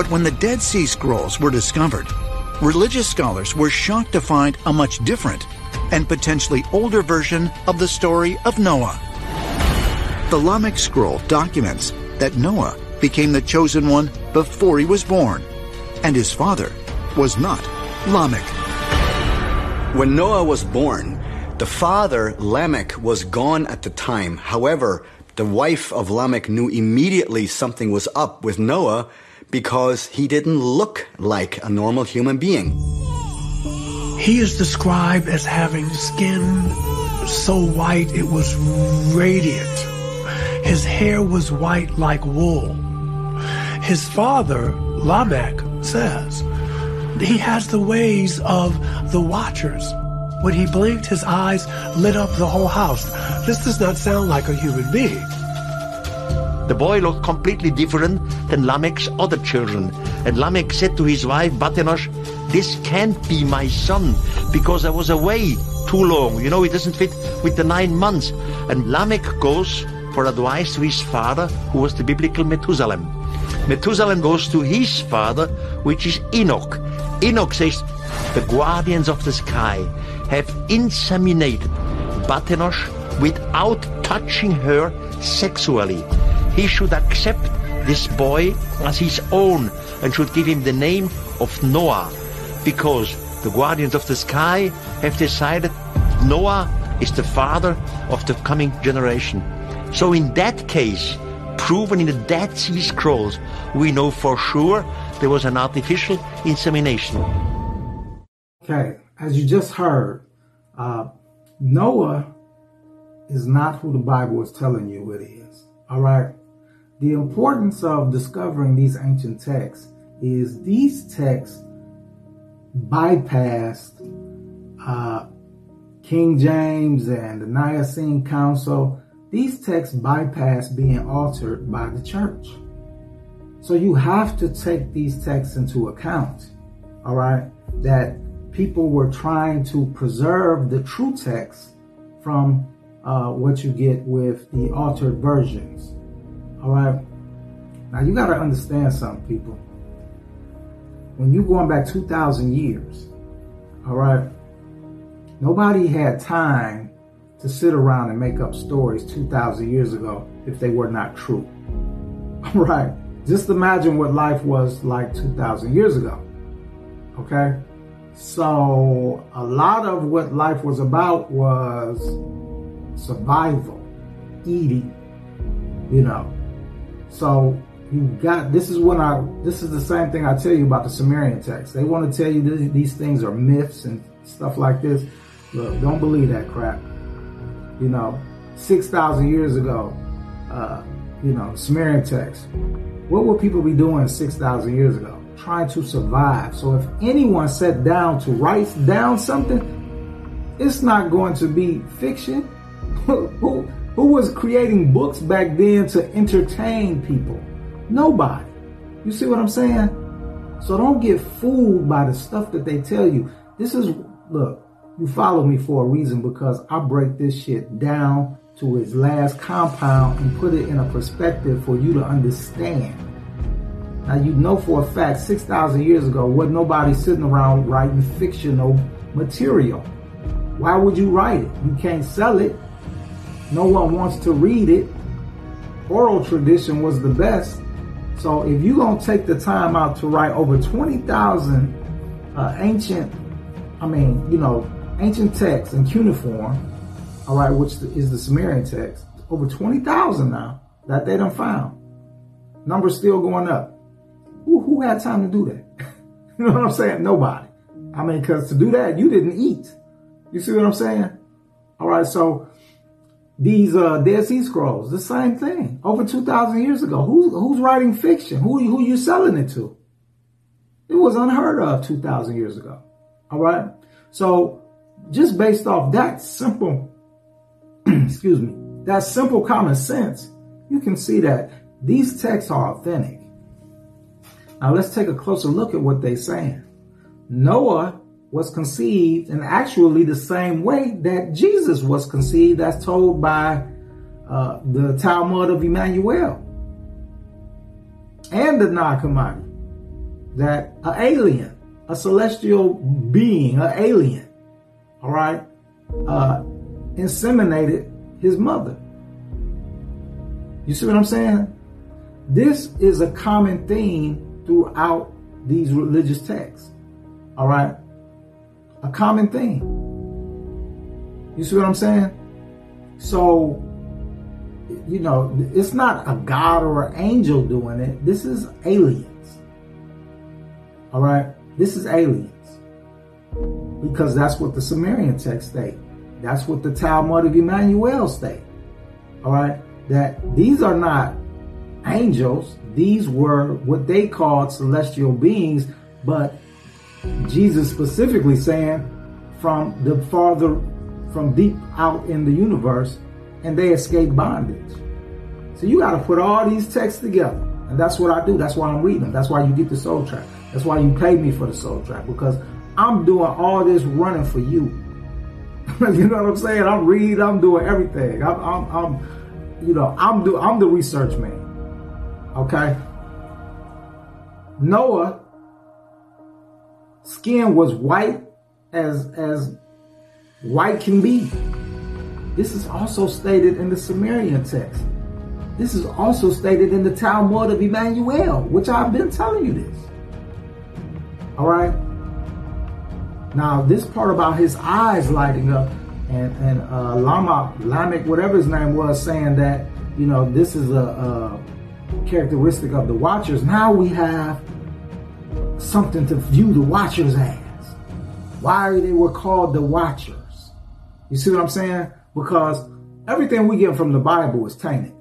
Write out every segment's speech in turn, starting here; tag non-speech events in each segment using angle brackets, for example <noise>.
But when the Dead Sea Scrolls were discovered, religious scholars were shocked to find a much different and potentially older version of the story of Noah. The Lamech scroll documents that Noah became the chosen one before he was born, and his father was not Lamech. When Noah was born, the father, Lamech, was gone at the time. However, the wife of Lamech knew immediately something was up with Noah because he didn't look like a normal human being. He is described as having skin so white it was radiant. His hair was white like wool. His father, Lamech, says he has the ways of the watchers. When he blinked, his eyes lit up the whole house. This does not sound like a human being. The boy looked completely different than Lamech's other children. And Lamech said to his wife, Batenosh, this can't be my son because I was away too long. You know, it doesn't fit with the nine months. And Lamech goes for advice to his father, who was the biblical Methuselah. Methuselah goes to his father, which is Enoch. Enoch says, the guardians of the sky have inseminated Batenosh without touching her sexually. He should accept this boy as his own and should give him the name of Noah because the guardians of the sky have decided Noah is the father of the coming generation. So in that case, proven in the Dead Sea Scrolls, we know for sure there was an artificial insemination. Okay, as you just heard, uh, Noah is not who the Bible is telling you it is. All right. The importance of discovering these ancient texts is these texts bypassed uh, King James and the Nicene Council. These texts bypass being altered by the church. So you have to take these texts into account. All right. That people were trying to preserve the true text from uh, what you get with the altered versions. All right. Now you got to understand something, people. When you going back 2,000 years, all right, nobody had time to sit around and make up stories 2,000 years ago if they were not true. <laughs> All right. Just imagine what life was like 2,000 years ago. Okay. So a lot of what life was about was survival, eating, you know. So you got this is when I this is the same thing I tell you about the Sumerian text. They want to tell you these things are myths and stuff like this. Look, don't believe that crap. You know, six thousand years ago, uh, you know, Sumerian text. What would people be doing six thousand years ago? Trying to survive. So if anyone sat down to write down something, it's not going to be fiction. <laughs> who, was creating books back then to entertain people? Nobody. You see what I'm saying? So don't get fooled by the stuff that they tell you. This is, look, you follow me for a reason because I break this shit down to its last compound and put it in a perspective for you to understand. Now you know for a fact, 6,000 years ago, wasn't nobody sitting around writing fictional material. Why would you write it? You can't sell it. No one wants to read it. Oral tradition was the best. So if you're going to take the time out to write over 20,000 uh, ancient, I mean, you know, ancient texts in cuneiform, all right, which is the Sumerian text, over 20,000 now that they done found. Numbers still going up. Who, who had time to do that? <laughs> you know what I'm saying? Nobody. I mean, because to do that, you didn't eat. You see what I'm saying? All right, so these uh, Dead Sea Scrolls, the same thing. Over 2,000 years ago. Who's, who's writing fiction? Who, who you selling it to? It was unheard of 2,000 years ago. All right. So just based off that simple, <clears throat> excuse me, that simple common sense, you can see that these texts are authentic. Now let's take a closer look at what they're saying. Noah was conceived in actually the same way that Jesus was conceived, as told by uh, the Talmud of Emmanuel and the Nag Hammadi. that an alien, a celestial being, an alien, all right, uh, inseminated his mother. You see what I'm saying? This is a common theme throughout these religious texts. All right? A common thing. You see what I'm saying? So, you know, it's not a God or an angel doing it. This is aliens. All right? This is aliens. Because that's what the Sumerian text state. That's what the Talmud of Emmanuel state. All right? That these are not angels. These were what they called celestial beings, but Jesus specifically saying from the farther, from deep out in the universe, and they escape bondage. So you got to put all these texts together. And that's what I do. That's why I'm reading. That's why you get the soul trap. That's why you pay me for the soul trap because I'm doing all this running for you. <laughs> you know what I'm saying? I'm reading, I'm doing everything. I'm, I'm, I'm you know, I'm do, I'm the research man. Okay. Noah skin was white as as white can be. This is also stated in the Sumerian text. This is also stated in the Talmud of Emmanuel, which I've been telling you this. All right. Now, this part about his eyes lighting up and, and uh, Lama, Lamech, whatever his name was, saying that, you know, this is a, a characteristic of the watchers. Now we have something to view the watchers as. Why they were called the watchers. You see what I'm saying? Because everything we get from the Bible is tainted.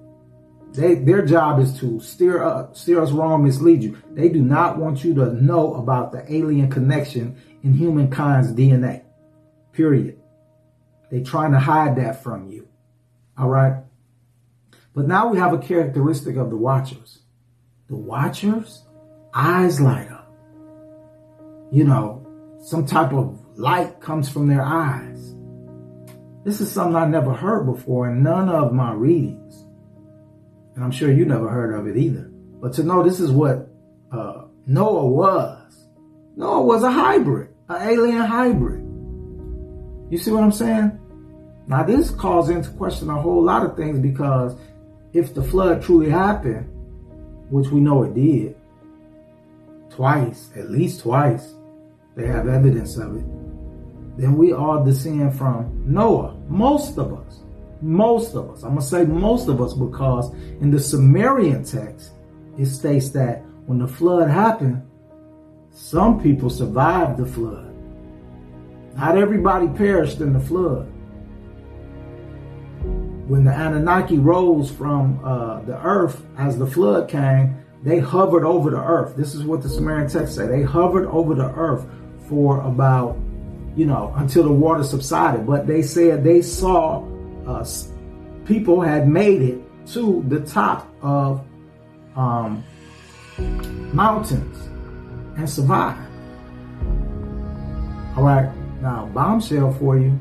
They, their job is to steer up, steer us wrong, mislead you. They do not want you to know about the alien connection in humankind's DNA. Period. They're trying to hide that from you. All right. But now we have a characteristic of the watchers. The watchers, eyes light up. You know, some type of light comes from their eyes. This is something I never heard before in none of my readings. And I'm sure you never heard of it either. But to know this is what uh, Noah was. Noah was a hybrid, an alien hybrid. You see what I'm saying? Now this calls into question a whole lot of things because if the flood truly happened, which we know it did, twice, at least twice, they have evidence of it, then we all descend from Noah. Most of us. Most of us. I'm going to say most of us because in the Sumerian text, it states that when the flood happened, some people survived the flood. Not everybody perished in the flood when the Anunnaki rose from uh, the earth as the flood came, they hovered over the earth. This is what the Sumerian text say. They hovered over the earth for about, you know, until the water subsided. But they said they saw uh, people had made it to the top of um, mountains and survived. All right, now bombshell for you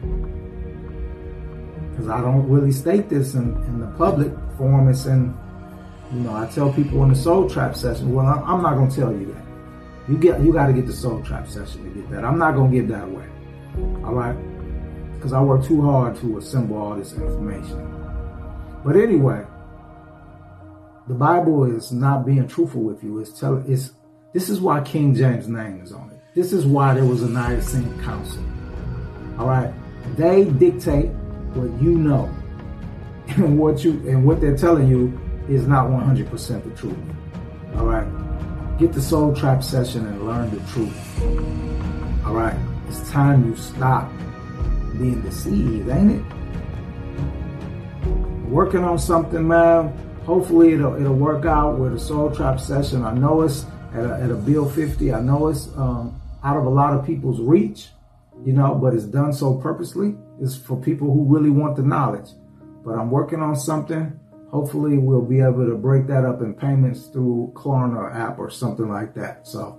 because I don't really state this in, in the public forum. It's in, you know, I tell people in the Soul Trap session. Well, I'm not going to tell you that. You get, you got to get the Soul Trap session to get that. I'm not to give that away. All right, because I work too hard to assemble all this information. But anyway, the Bible is not being truthful with you. It's telling. It's this is why King James' name is on it. This is why there was a Nicene Council. All right, they dictate what you know <laughs> and what you and what they're telling you is not 100% the truth. All right. Get the soul trap session and learn the truth. All right. It's time you stop being deceived, ain't it? Working on something, man. Hopefully it'll it'll work out with a soul trap session. I know it's at a, at a bill 50. I know it's um, out of a lot of people's reach you know, but it's done so purposely. It's for people who really want the knowledge. But I'm working on something. Hopefully, we'll be able to break that up in payments through Klarna app or something like that. So,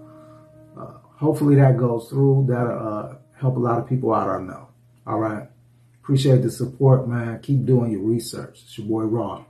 uh, hopefully, that goes through. That'll uh, help a lot of people out. I know. All right. Appreciate the support, man. Keep doing your research. It's your boy Raw.